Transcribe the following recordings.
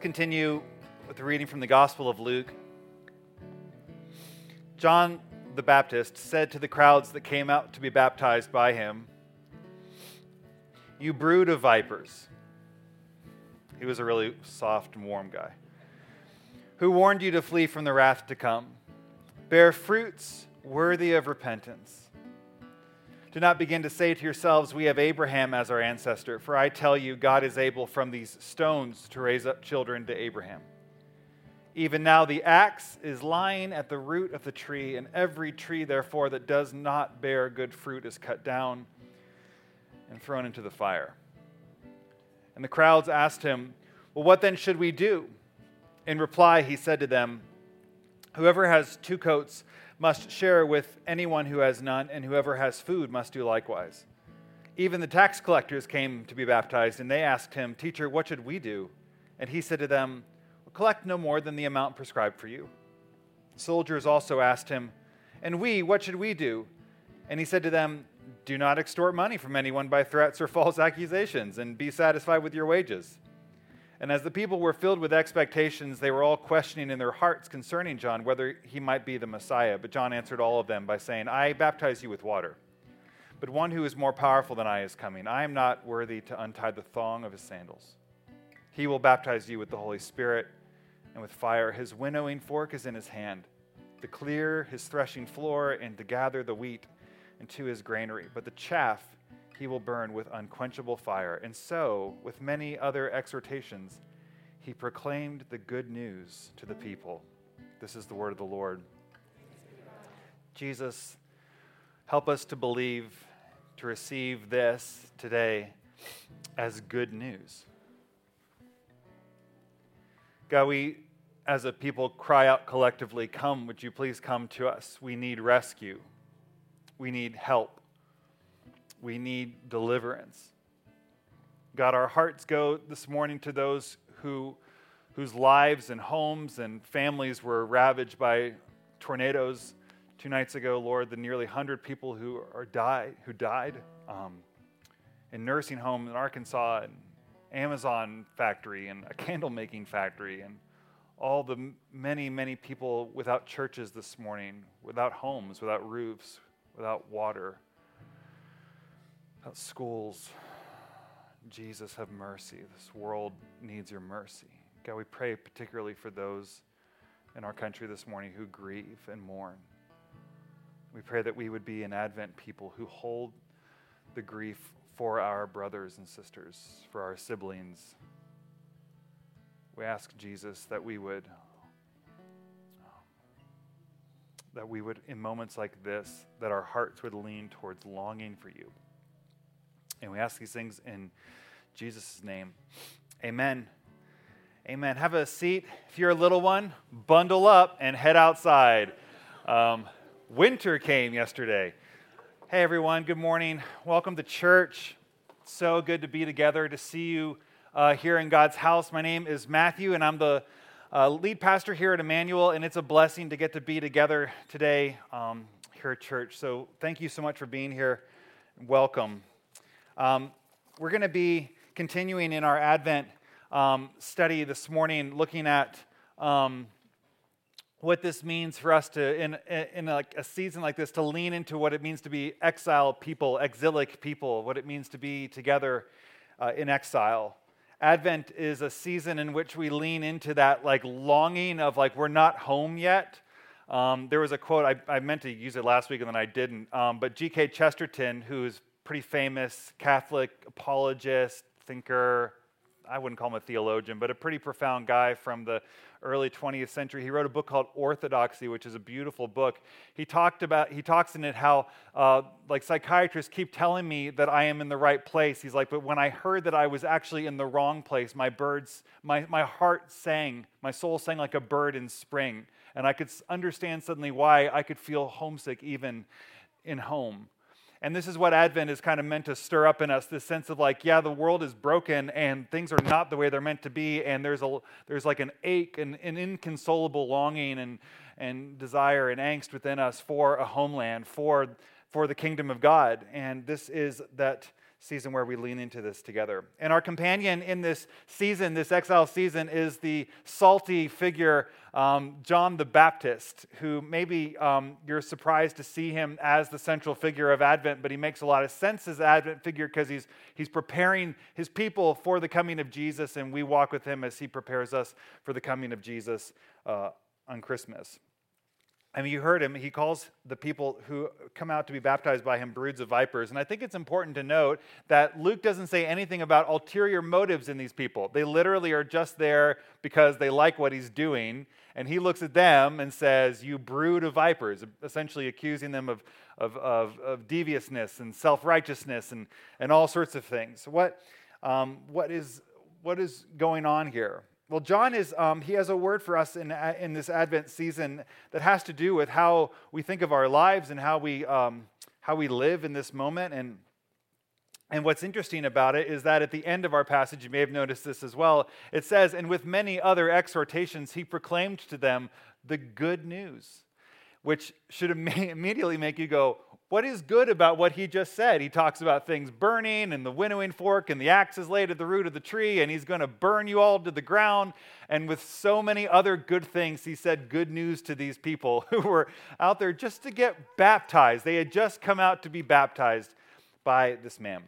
continue with the reading from the Gospel of Luke. John the Baptist said to the crowds that came out to be baptized by him, You brood of vipers. He was a really soft and warm guy. Who warned you to flee from the wrath to come? Bear fruits worthy of repentance. Do not begin to say to yourselves, We have Abraham as our ancestor, for I tell you, God is able from these stones to raise up children to Abraham. Even now, the axe is lying at the root of the tree, and every tree, therefore, that does not bear good fruit is cut down and thrown into the fire. And the crowds asked him, Well, what then should we do? In reply, he said to them, Whoever has two coats must share with anyone who has none, and whoever has food must do likewise. Even the tax collectors came to be baptized, and they asked him, Teacher, what should we do? And he said to them, Collect no more than the amount prescribed for you. Soldiers also asked him, And we, what should we do? And he said to them, Do not extort money from anyone by threats or false accusations, and be satisfied with your wages. And as the people were filled with expectations, they were all questioning in their hearts concerning John whether he might be the Messiah. But John answered all of them by saying, I baptize you with water. But one who is more powerful than I is coming. I am not worthy to untie the thong of his sandals. He will baptize you with the Holy Spirit and with fire. His winnowing fork is in his hand to clear his threshing floor and to gather the wheat into his granary. But the chaff he will burn with unquenchable fire. And so, with many other exhortations, he proclaimed the good news to the people. This is the word of the Lord. Jesus, help us to believe, to receive this today as good news. God, we as a people cry out collectively, Come, would you please come to us? We need rescue. We need help we need deliverance. God, our hearts go this morning to those who, whose lives and homes and families were ravaged by tornadoes two nights ago, Lord, the nearly 100 people who, are died, who died um, in nursing homes in Arkansas and Amazon factory and a candle making factory and all the many, many people without churches this morning, without homes, without roofs, without water schools. Jesus, have mercy. This world needs your mercy. God, we pray particularly for those in our country this morning who grieve and mourn. We pray that we would be an Advent people who hold the grief for our brothers and sisters, for our siblings. We ask Jesus that we would that we would in moments like this that our hearts would lean towards longing for you. And we ask these things in Jesus' name. Amen. Amen. Have a seat. If you're a little one, bundle up and head outside. Um, winter came yesterday. Hey, everyone. Good morning. Welcome to church. so good to be together, to see you uh, here in God's house. My name is Matthew, and I'm the uh, lead pastor here at Emmanuel, and it's a blessing to get to be together today um, here at church. So, thank you so much for being here. Welcome. Um, we're going to be continuing in our Advent um, study this morning, looking at um, what this means for us to, in, in a, a season like this, to lean into what it means to be exile people, exilic people, what it means to be together uh, in exile. Advent is a season in which we lean into that like longing of like we're not home yet. Um, there was a quote I, I, meant to use it last week and then I didn't. Um, but G.K. Chesterton, who's pretty famous Catholic apologist, thinker. I wouldn't call him a theologian, but a pretty profound guy from the early 20th century. He wrote a book called Orthodoxy, which is a beautiful book. He talked about, he talks in it how, uh, like, psychiatrists keep telling me that I am in the right place. He's like, but when I heard that I was actually in the wrong place, my birds, my, my heart sang, my soul sang like a bird in spring. And I could understand suddenly why I could feel homesick even in home. And this is what Advent is kind of meant to stir up in us this sense of like, yeah, the world is broken and things are not the way they're meant to be. And there's, a, there's like an ache and an inconsolable longing and, and desire and angst within us for a homeland, for, for the kingdom of God. And this is that season where we lean into this together. And our companion in this season, this exile season, is the salty figure, um, John the Baptist, who maybe um, you're surprised to see him as the central figure of Advent, but he makes a lot of sense as Advent figure because he's, he's preparing his people for the coming of Jesus, and we walk with him as he prepares us for the coming of Jesus uh, on Christmas. I mean, you heard him. He calls the people who come out to be baptized by him broods of vipers. And I think it's important to note that Luke doesn't say anything about ulterior motives in these people. They literally are just there because they like what he's doing. And he looks at them and says, You brood of vipers, essentially accusing them of, of, of, of deviousness and self righteousness and, and all sorts of things. What, um, what, is, what is going on here? Well, John is, um, he has a word for us in, in this Advent season that has to do with how we think of our lives and how we, um, how we live in this moment. And, and what's interesting about it is that at the end of our passage, you may have noticed this as well, it says, And with many other exhortations, he proclaimed to them the good news, which should immediately make you go, what is good about what he just said? He talks about things burning and the winnowing fork and the axe is laid at the root of the tree and he's going to burn you all to the ground. And with so many other good things, he said good news to these people who were out there just to get baptized. They had just come out to be baptized by this man.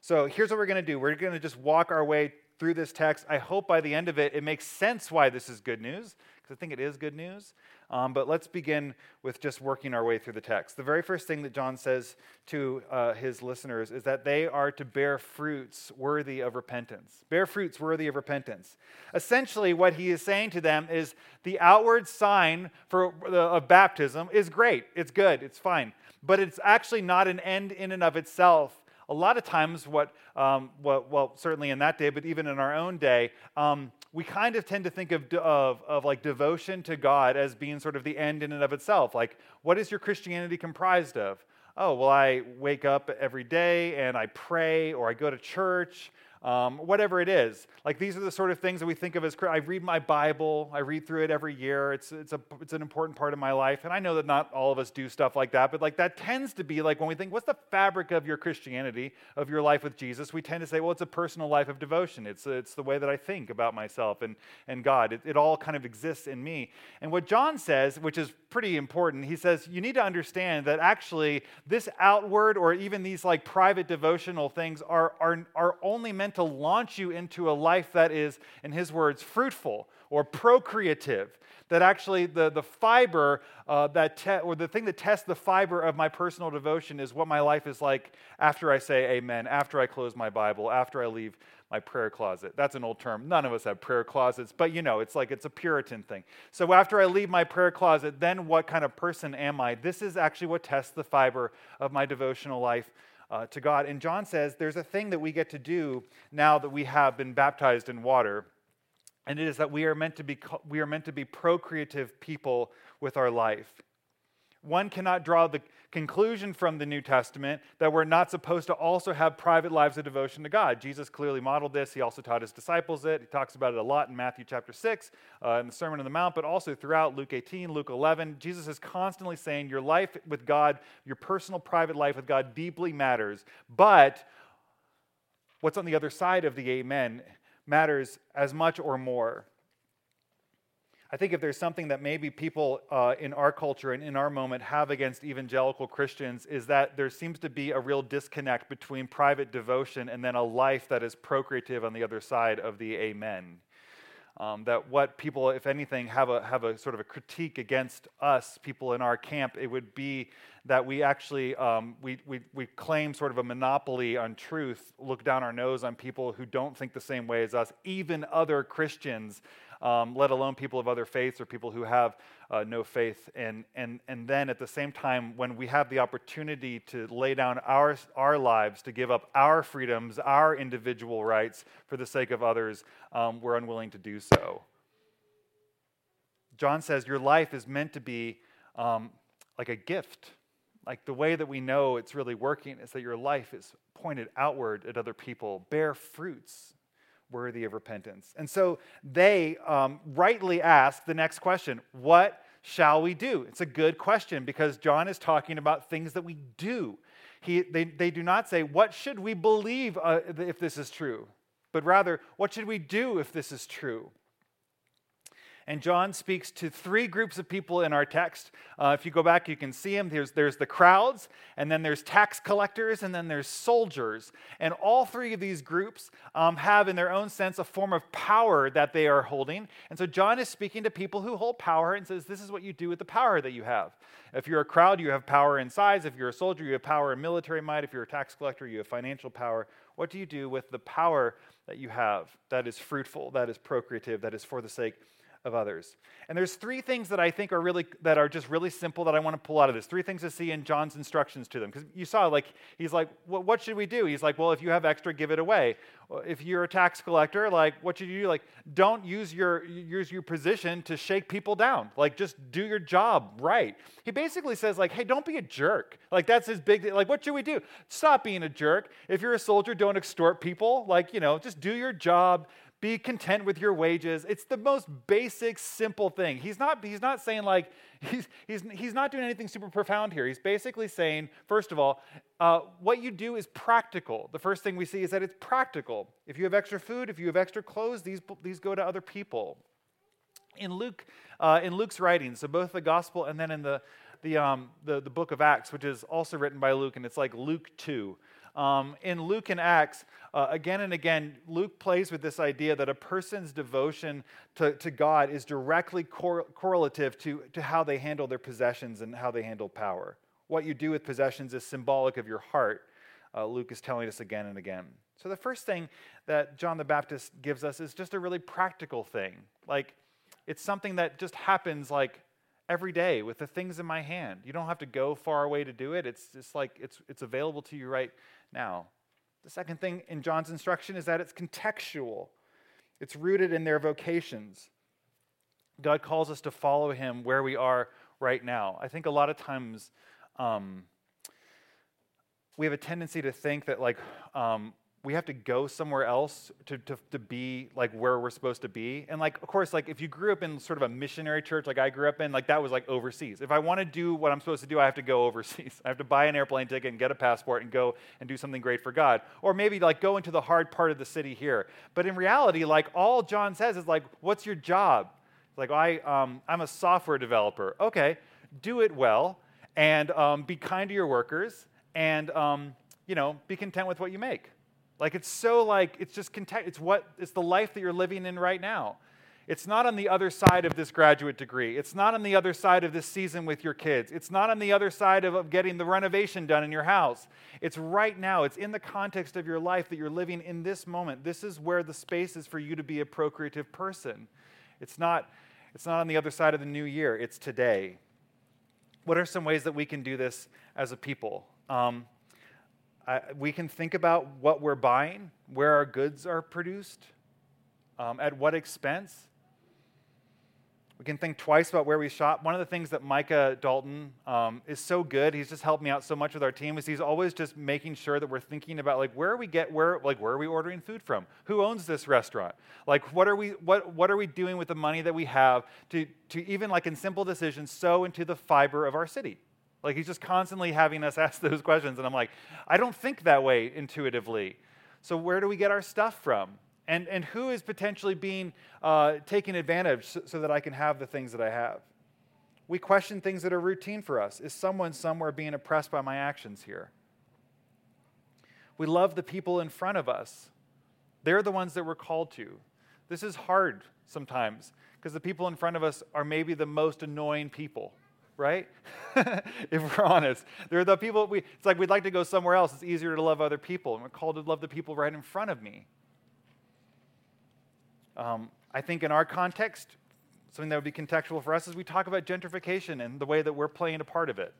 So here's what we're going to do we're going to just walk our way through this text. I hope by the end of it, it makes sense why this is good news, because I think it is good news. Um, but let's begin with just working our way through the text. The very first thing that John says to uh, his listeners is that they are to bear fruits worthy of repentance. Bear fruits worthy of repentance. Essentially, what he is saying to them is the outward sign for of baptism is great, it's good, it's fine, but it's actually not an end in and of itself a lot of times what, um, what, well certainly in that day but even in our own day um, we kind of tend to think of, of, of like devotion to God as being sort of the end in and of itself. Like, what is your Christianity comprised of? Oh, well, I wake up every day and I pray or I go to church um, whatever it is. Like these are the sort of things that we think of as I read my Bible, I read through it every year. It's, it's, a, it's an important part of my life. And I know that not all of us do stuff like that, but like that tends to be like when we think, what's the fabric of your Christianity, of your life with Jesus? We tend to say, well, it's a personal life of devotion. It's, it's the way that I think about myself and, and God. It, it all kind of exists in me. And what John says, which is pretty important, he says, you need to understand that actually this outward or even these like private devotional things are, are, are only meant meant to launch you into a life that is, in his words, fruitful or procreative. That actually the, the fiber, uh, that te- or the thing that tests the fiber of my personal devotion is what my life is like after I say amen, after I close my Bible, after I leave my prayer closet. That's an old term. None of us have prayer closets, but you know, it's like it's a Puritan thing. So after I leave my prayer closet, then what kind of person am I? This is actually what tests the fiber of my devotional life uh, to God. And John says there's a thing that we get to do now that we have been baptized in water, and it is that we are meant to be, we are meant to be procreative people with our life. One cannot draw the conclusion from the New Testament that we're not supposed to also have private lives of devotion to God. Jesus clearly modeled this. He also taught his disciples it. He talks about it a lot in Matthew chapter 6, uh, in the Sermon on the Mount, but also throughout Luke 18, Luke 11. Jesus is constantly saying your life with God, your personal private life with God, deeply matters. But what's on the other side of the amen matters as much or more. I think if there's something that maybe people uh, in our culture and in our moment have against evangelical Christians, is that there seems to be a real disconnect between private devotion and then a life that is procreative on the other side of the amen. Um, that what people, if anything, have a, have a sort of a critique against us, people in our camp, it would be that we actually um, we, we, we claim sort of a monopoly on truth, look down our nose on people who don't think the same way as us, even other Christians um, let alone people of other faiths or people who have uh, no faith. And, and, and then at the same time, when we have the opportunity to lay down our, our lives, to give up our freedoms, our individual rights for the sake of others, um, we're unwilling to do so. John says your life is meant to be um, like a gift. Like the way that we know it's really working is that your life is pointed outward at other people, bear fruits worthy of repentance. And so they um, rightly ask the next question What shall we do? It's a good question because John is talking about things that we do. he, they, they do not say, What should we believe uh, if this is true? But rather, What should we do if this is true? And John speaks to three groups of people in our text. Uh, if you go back, you can see them. There's, there's the crowds, and then there's tax collectors, and then there's soldiers. And all three of these groups um, have, in their own sense, a form of power that they are holding. And so John is speaking to people who hold power and says, This is what you do with the power that you have. If you're a crowd, you have power in size. If you're a soldier, you have power in military might. If you're a tax collector, you have financial power. What do you do with the power that you have that is fruitful, that is procreative, that is for the sake of others. And there's three things that I think are really that are just really simple that I want to pull out of this. Three things to see in John's instructions to them because you saw like he's like, what should we do? He's like, well, if you have extra, give it away. If you're a tax collector, like, what should you do? Like, don't use your use your position to shake people down. Like, just do your job right. He basically says like, hey, don't be a jerk. Like that's his big like. What should we do? Stop being a jerk. If you're a soldier, don't extort people. Like, you know, just do your job be content with your wages. It's the most basic, simple thing. He's not, he's not saying like, he's, he's, he's not doing anything super profound here. He's basically saying, first of all, uh, what you do is practical. The first thing we see is that it's practical. If you have extra food, if you have extra clothes, these, these go to other people. In Luke, uh, in Luke's writings, so both the gospel and then in the, the, um, the, the book of Acts, which is also written by Luke, and it's like Luke 2. Um, in Luke and Acts, uh, again and again, Luke plays with this idea that a person's devotion to, to God is directly cor- correlative to, to how they handle their possessions and how they handle power. What you do with possessions is symbolic of your heart, uh, Luke is telling us again and again. So, the first thing that John the Baptist gives us is just a really practical thing. Like, it's something that just happens like every day with the things in my hand. You don't have to go far away to do it. It's just like it's, it's available to you right now. The second thing in John's instruction is that it's contextual, it's rooted in their vocations. God calls us to follow him where we are right now. I think a lot of times um, we have a tendency to think that, like, um, we have to go somewhere else to, to, to be like where we're supposed to be. And like, of course, like if you grew up in sort of a missionary church like I grew up in, like that was like overseas. If I want to do what I'm supposed to do, I have to go overseas. I have to buy an airplane ticket and get a passport and go and do something great for God. Or maybe like go into the hard part of the city here. But in reality, like all John says is like, what's your job? Like I, um, I'm a software developer. Okay, do it well and um, be kind to your workers and um, you know be content with what you make. Like it's so like it's just content, it's what it's the life that you're living in right now. It's not on the other side of this graduate degree. It's not on the other side of this season with your kids. It's not on the other side of, of getting the renovation done in your house. It's right now. It's in the context of your life that you're living in this moment. This is where the space is for you to be a procreative person. It's not, it's not on the other side of the new year, it's today. What are some ways that we can do this as a people? Um, we can think about what we're buying, where our goods are produced, um, at what expense. We can think twice about where we shop. One of the things that Micah Dalton um, is so good, he's just helped me out so much with our team, is he's always just making sure that we're thinking about like where we get where like where are we ordering food from? Who owns this restaurant? Like what are we what what are we doing with the money that we have to to even like in simple decisions sow into the fiber of our city? Like he's just constantly having us ask those questions. And I'm like, I don't think that way intuitively. So where do we get our stuff from? And, and who is potentially being uh, taken advantage so, so that I can have the things that I have? We question things that are routine for us. Is someone somewhere being oppressed by my actions here? We love the people in front of us. They're the ones that we're called to. This is hard sometimes because the people in front of us are maybe the most annoying people right? if we're honest. They're the people we it's like we'd like to go somewhere else. It's easier to love other people. And we're called to love the people right in front of me. Um, I think in our context, something that would be contextual for us is we talk about gentrification and the way that we're playing a part of it.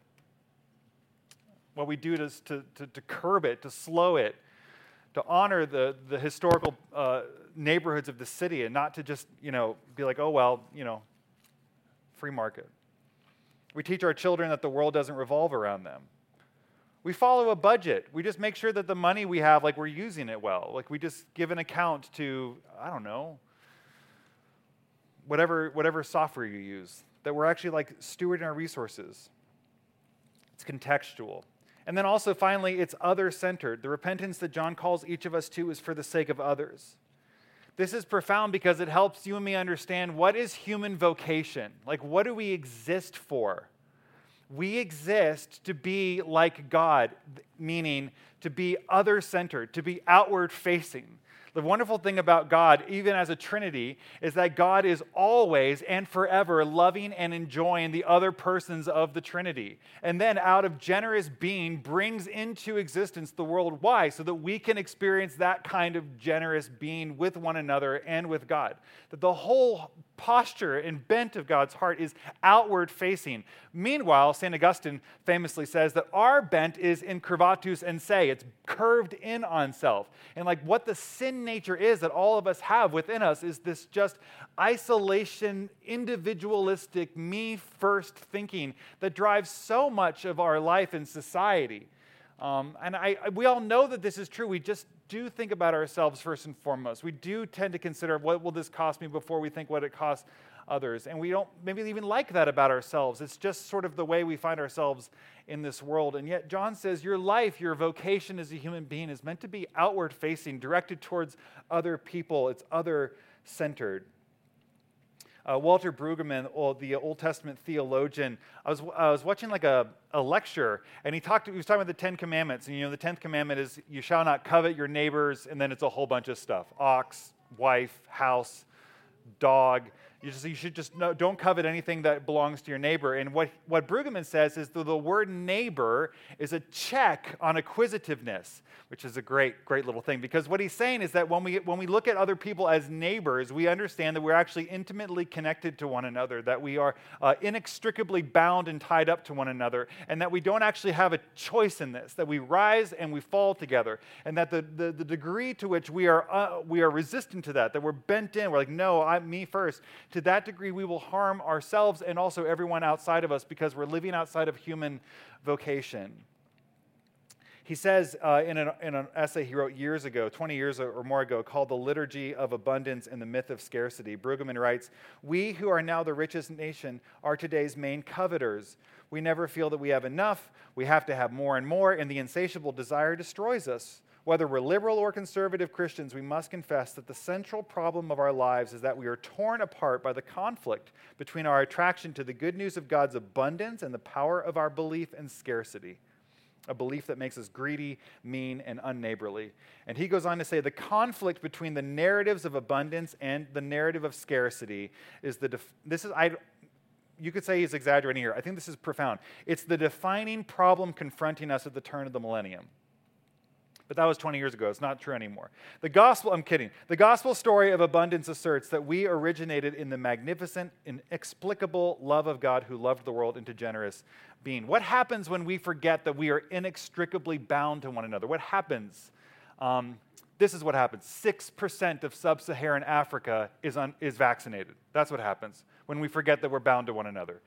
What we do to, to, to, to curb it, to slow it, to honor the, the historical uh, neighborhoods of the city and not to just, you know, be like, oh, well, you know, free market. We teach our children that the world doesn't revolve around them. We follow a budget. We just make sure that the money we have, like we're using it well. Like we just give an account to, I don't know, whatever, whatever software you use, that we're actually like stewarding our resources. It's contextual. And then also, finally, it's other centered. The repentance that John calls each of us to is for the sake of others. This is profound because it helps you and me understand what is human vocation? Like, what do we exist for? We exist to be like God, meaning to be other centered, to be outward facing. The wonderful thing about God, even as a Trinity, is that God is always and forever loving and enjoying the other persons of the Trinity. And then, out of generous being, brings into existence the world. Why? So that we can experience that kind of generous being with one another and with God. That the whole posture and bent of God's heart is outward facing. Meanwhile, St. Augustine famously says that our bent is incurvatus in se, it's curved in on self. And like what the sin nature is that all of us have within us is this just isolation, individualistic, me first thinking that drives so much of our life in society. Um, and I, we all know that this is true. We just do think about ourselves first and foremost. We do tend to consider what will this cost me before we think what it costs others. And we don't maybe even like that about ourselves. It's just sort of the way we find ourselves in this world. And yet, John says your life, your vocation as a human being is meant to be outward facing, directed towards other people, it's other centered. Uh, Walter Brueggemann, the Old Testament theologian, I was, I was watching like a, a lecture, and he talked. He was talking about the Ten Commandments, and you know the tenth commandment is you shall not covet your neighbors, and then it's a whole bunch of stuff: ox, wife, house, dog. You, just, you should just know, don't covet anything that belongs to your neighbor. And what, what Brueggemann says is that the word neighbor is a check on acquisitiveness, which is a great, great little thing. Because what he's saying is that when we, when we look at other people as neighbors, we understand that we're actually intimately connected to one another, that we are uh, inextricably bound and tied up to one another, and that we don't actually have a choice in this, that we rise and we fall together, and that the, the, the degree to which we are, uh, we are resistant to that, that we're bent in, we're like, no, I'm me first to that degree, we will harm ourselves and also everyone outside of us because we're living outside of human vocation. He says uh, in, an, in, an, essay he wrote years ago, 20 years or more ago, called The Liturgy of Abundance and the Myth of Scarcity. Brueggemann writes We who are now the richest nation are today's main coveters. We never feel that we have enough. We have to have more and more, and the insatiable desire destroys us. Whether we're liberal or conservative Christians, we must confess that the central problem of our lives is that we are torn apart by the conflict between our attraction to the good news of God's abundance and the power of our belief in scarcity. A belief that makes us greedy, mean, and unneighborly. And he goes on to say the conflict between the narratives of abundance and the narrative of scarcity is the. Def- this is, I, you could say he's exaggerating here. I think this is profound. It's the defining problem confronting us at the turn of the millennium. But that was 20 years ago. It's not true anymore. The gospel, I'm kidding. The gospel story of abundance asserts that we originated in the magnificent, inexplicable love of God who loved the world into generous being. What happens when we forget that we are inextricably bound to one another? What happens? Um, this is what happens 6% of sub Saharan Africa is, un, is vaccinated. That's what happens when we forget that we're bound to one another.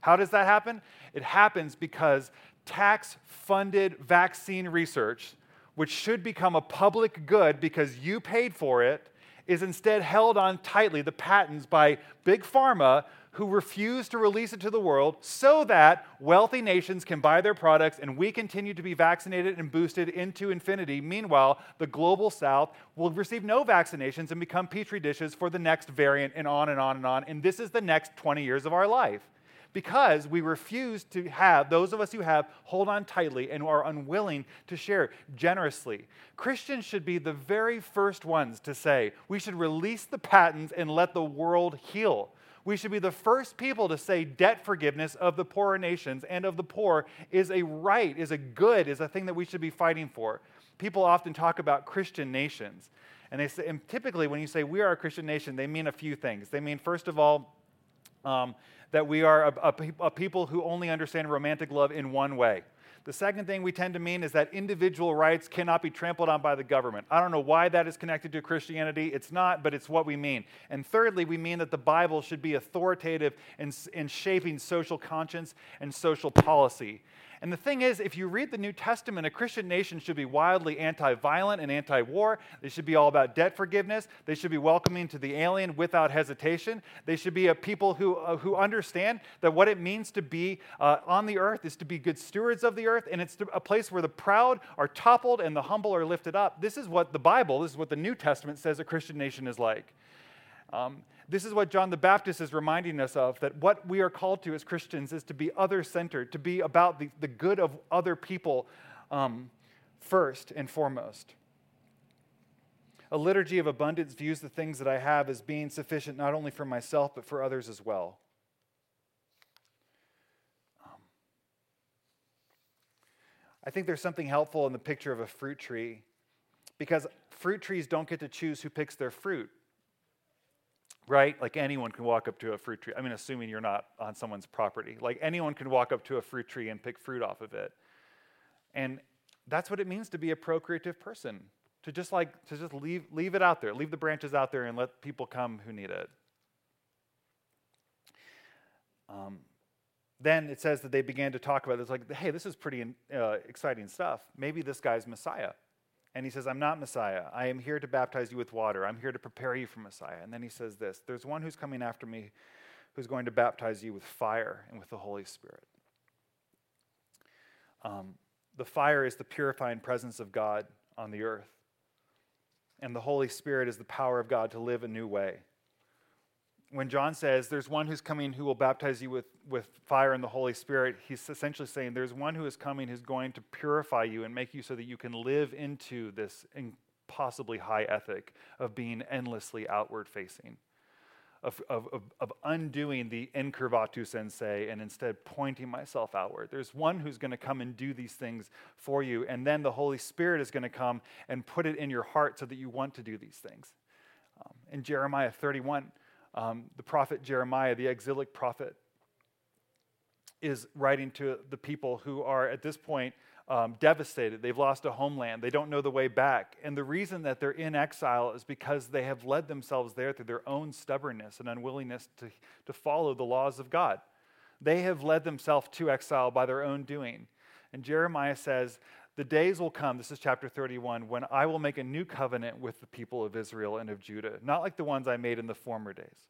How does that happen? It happens because tax funded vaccine research which should become a public good because you paid for it, is instead held on tightly, the patents by Big Pharma, who refuse to release it to the world so that wealthy nations can buy their products and we continue to be vaccinated and boosted into infinity. Meanwhile, the global south will receive no vaccinations and become petri dishes for the next variant and on and on and on. And this is the next 20 years of our life because we refuse to have, those of us who have, hold on tightly and are unwilling to share generously. Christians should be the very first ones to say, we should release the patents and let the world heal. We should be the first people to say debt forgiveness of the poorer nations and of the poor is a right, is a good, is a thing that we should be fighting for. People often talk about Christian nations. And they say, and typically when you say we are a Christian nation, they mean a few things. They mean, first of all, um, that we are a, a, a people who only understand romantic love in one way. The second thing we tend to mean is that individual rights cannot be trampled on by the government. I don't know why that is connected to Christianity. It's not, but it's what we mean. And thirdly, we mean that the Bible should be authoritative in, in shaping social conscience and social policy. And the thing is, if you read the New Testament, a Christian nation should be wildly anti violent and anti war. They should be all about debt forgiveness. They should be welcoming to the alien without hesitation. They should be a people who, uh, who understand that what it means to be uh, on the earth is to be good stewards of the earth, and it's a place where the proud are toppled and the humble are lifted up. This is what the Bible, this is what the New Testament says a Christian nation is like. Um, this is what John the Baptist is reminding us of that what we are called to as Christians is to be other centered, to be about the, the good of other people um, first and foremost. A liturgy of abundance views the things that I have as being sufficient not only for myself, but for others as well. Um, I think there's something helpful in the picture of a fruit tree because fruit trees don't get to choose who picks their fruit right? Like anyone can walk up to a fruit tree. I mean, assuming you're not on someone's property. Like anyone can walk up to a fruit tree and pick fruit off of it. And that's what it means to be a procreative person. To just like to just leave leave it out there, leave the branches out there and let people come who need it. Um, then it says that they began to talk about it. It's like, hey, this is pretty uh, exciting stuff. Maybe this guy's Messiah. And he says, I'm not Messiah. I am here to baptize you with water. I'm here to prepare you for Messiah. And then he says this There's one who's coming after me who's going to baptize you with fire and with the Holy Spirit. Um, the fire is the purifying presence of God on the earth, and the Holy Spirit is the power of God to live a new way when John says there's one who's coming who will baptize you with, with fire and the Holy Spirit, he's essentially saying there's one who is coming who's going to purify you and make you so that you can live into this impossibly high ethic of being endlessly outward facing, of, of, of, of undoing the incurvatus in se and instead pointing myself outward. There's one who's going to come and do these things for you, and then the Holy Spirit is going to come and put it in your heart so that you want to do these things. Um, in Jeremiah 31, um, the prophet Jeremiah, the exilic prophet, is writing to the people who are at this point um, devastated. They've lost a homeland. They don't know the way back. And the reason that they're in exile is because they have led themselves there through their own stubbornness and unwillingness to, to follow the laws of God. They have led themselves to exile by their own doing. And Jeremiah says the days will come, this is chapter 31, when I will make a new covenant with the people of Israel and of Judah, not like the ones I made in the former days.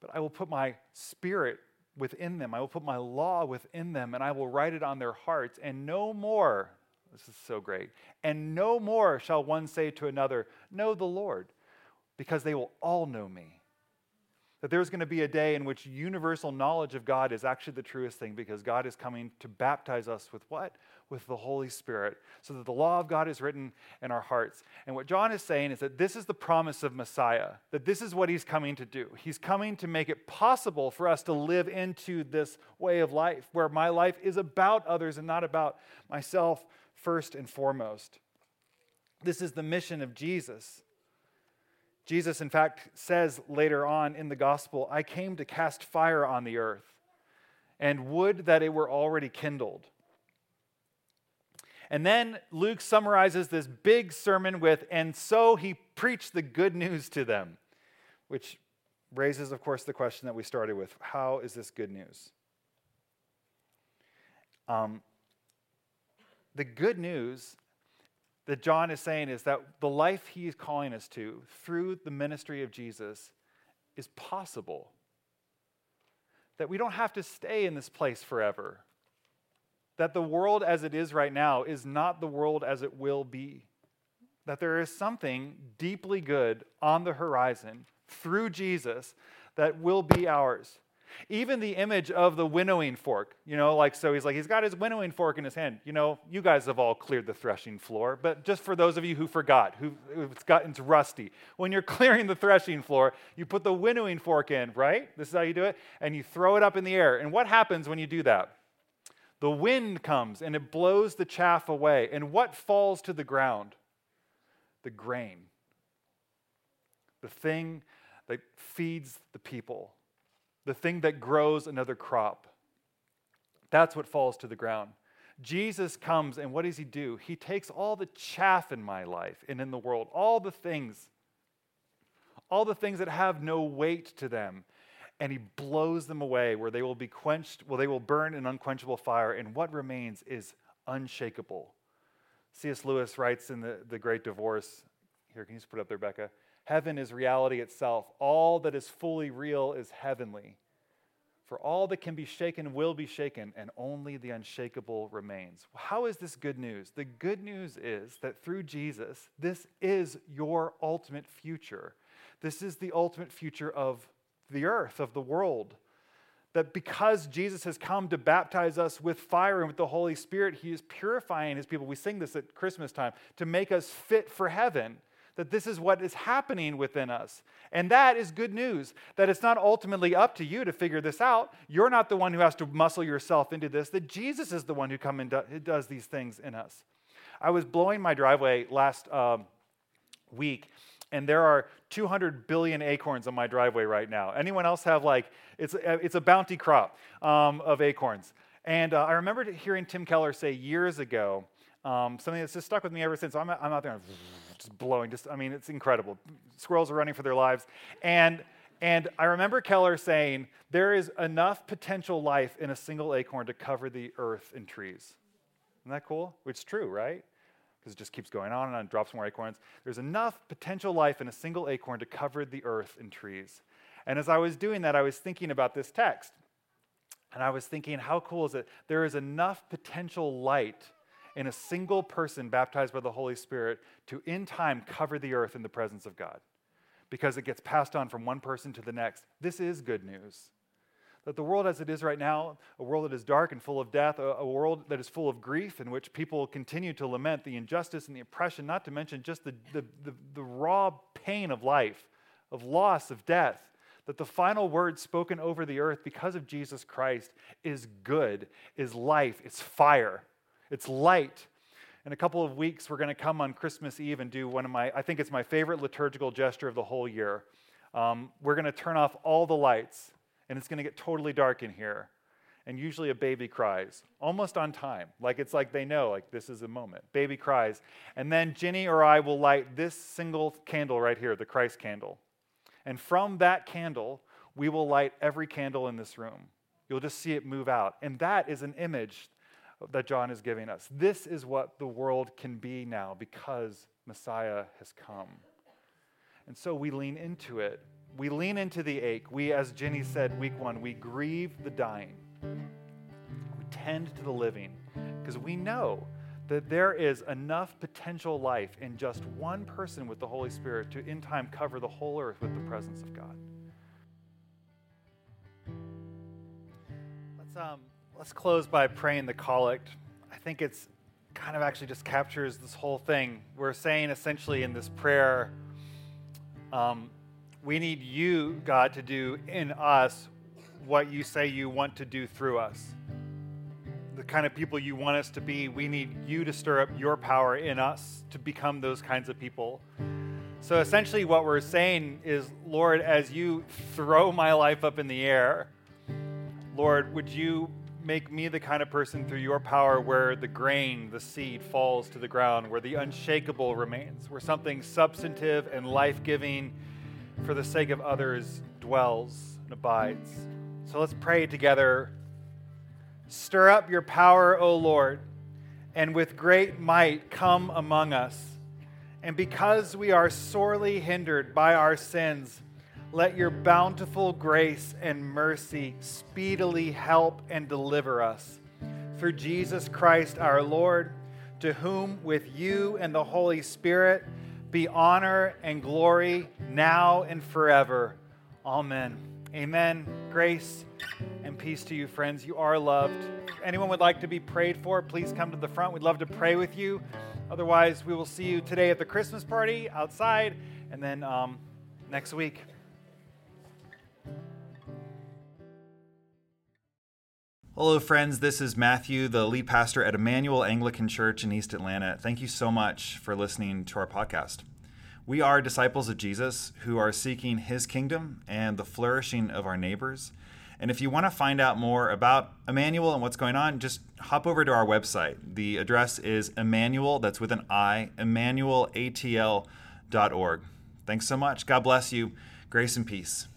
But I will put my spirit within them. I will put my law within them, and I will write it on their hearts. And no more, this is so great, and no more shall one say to another, Know the Lord, because they will all know me that there's going to be a day in which universal knowledge of God is actually the truest thing because God is coming to baptize us with what? With the Holy Spirit, so that the law of God is written in our hearts. And what John is saying is that this is the promise of Messiah, that this is what he's coming to do. He's coming to make it possible for us to live into this way of life where my life is about others and not about myself first and foremost. This is the mission of Jesus. Jesus, in fact, says later on in the gospel, I came to cast fire on the earth, and would that it were already kindled. And then Luke summarizes this big sermon with, and so he preached the good news to them, which raises, of course, the question that we started with how is this good news? Um, the good news that John is saying is that the life he is calling us to through the ministry of Jesus is possible. That we don't have to stay in this place forever. That the world as it is right now is not the world as it will be. That there is something deeply good on the horizon through Jesus that will be ours. Even the image of the winnowing fork, you know, like, so he's like, he's got his winnowing fork in his hand. You know, you guys have all cleared the threshing floor, but just for those of you who forgot, who it's got, it's rusty. When you're clearing the threshing floor, you put the winnowing fork in, right? This is how you do it. And you throw it up in the air. And what happens when you do that? The wind comes and it blows the chaff away. And what falls to the ground? The grain. The thing that feeds the people the thing that grows another crop. That's what falls to the ground. Jesus comes, and what does he do? He takes all the chaff in my life and in the world, all the things, all the things that have no weight to them, and he blows them away where they will be quenched, well, they will burn in unquenchable fire, and what remains is unshakable. C.S. Lewis writes in the, the Great Divorce, here, can you just put up there, Becca? Heaven is reality itself. All that is fully real is heavenly. For all that can be shaken will be shaken, and only the unshakable remains. How is this good news? The good news is that through Jesus, this is your ultimate future. This is the ultimate future of the earth, of the world. That because Jesus has come to baptize us with fire and with the Holy Spirit, He is purifying His people. We sing this at Christmas time to make us fit for heaven that this is what is happening within us. And that is good news, that it's not ultimately up to you to figure this out. You're not the one who has to muscle yourself into this, that Jesus is the one who come and do, does these things in us. I was blowing my driveway last um, week, and there are 200 billion acorns on my driveway right now. Anyone else have like, it's, it's a bounty crop um, of acorns. And uh, I remember hearing Tim Keller say years ago, um, something that's just stuck with me ever since. I'm, I'm out there just blowing, just, I mean, it's incredible. Squirrels are running for their lives. And, and I remember Keller saying, there is enough potential life in a single acorn to cover the earth and trees. Isn't that cool? It's true, right? Because it just keeps going on and on, drops more acorns. There's enough potential life in a single acorn to cover the earth in trees. And as I was doing that, I was thinking about this text. And I was thinking, how cool is it? There is enough potential light in a single person baptized by the Holy Spirit to, in time, cover the earth in the presence of God because it gets passed on from one person to the next. This is good news. That the world as it is right now, a world that is dark and full of death, a, a world that is full of grief, in which people continue to lament the injustice and the oppression, not to mention just the, the, the, the raw pain of life, of loss, of death that the final word spoken over the earth because of Jesus Christ is good, is life, it's fire it's light. In a couple of weeks, we're going to come on Christmas Eve and do one of my, I think it's my favorite liturgical gesture of the whole year. Um, we're going to turn off all the lights, and it's going to get totally dark in here. And usually a baby cries, almost on time. Like it's like they know, like this is a moment. Baby cries. And then Jenny or I will light this single candle right here, the Christ candle. And from that candle, we will light every candle in this room. You'll just see it move out. And that is an image that John is giving us. This is what the world can be now because Messiah has come. And so we lean into it. We lean into the ache. We, as Jenny said week one, we grieve the dying. We tend to the living because we know that there is enough potential life in just one person with the Holy Spirit to, in time, cover the whole earth with the presence of God. Let's um, Let's close by praying the collect. I think it's kind of actually just captures this whole thing. We're saying essentially in this prayer, um, we need you, God, to do in us what you say you want to do through us. The kind of people you want us to be, we need you to stir up your power in us to become those kinds of people. So essentially, what we're saying is, Lord, as you throw my life up in the air, Lord, would you make me the kind of person through your power where the grain, the seed, falls to the ground, where the unshakable remains, where something substantive and life giving for the sake of others dwells and abides. So let's pray together. Stir up your power, O Lord, and with great might come among us. And because we are sorely hindered by our sins, let your bountiful grace and mercy speedily help and deliver us. Through Jesus Christ our Lord, to whom with you and the Holy Spirit be honor and glory now and forever. Amen. Amen. Grace and peace to you, friends. You are loved. If anyone would like to be prayed for, please come to the front. We'd love to pray with you. Otherwise, we will see you today at the Christmas party outside and then um, next week. Hello, friends. This is Matthew, the lead pastor at Emmanuel Anglican Church in East Atlanta. Thank you so much for listening to our podcast. We are disciples of Jesus who are seeking his kingdom and the flourishing of our neighbors. And if you want to find out more about Emmanuel and what's going on, just hop over to our website. The address is Emmanuel, that's with an I, emmanuelatl.org. Thanks so much. God bless you. Grace and peace.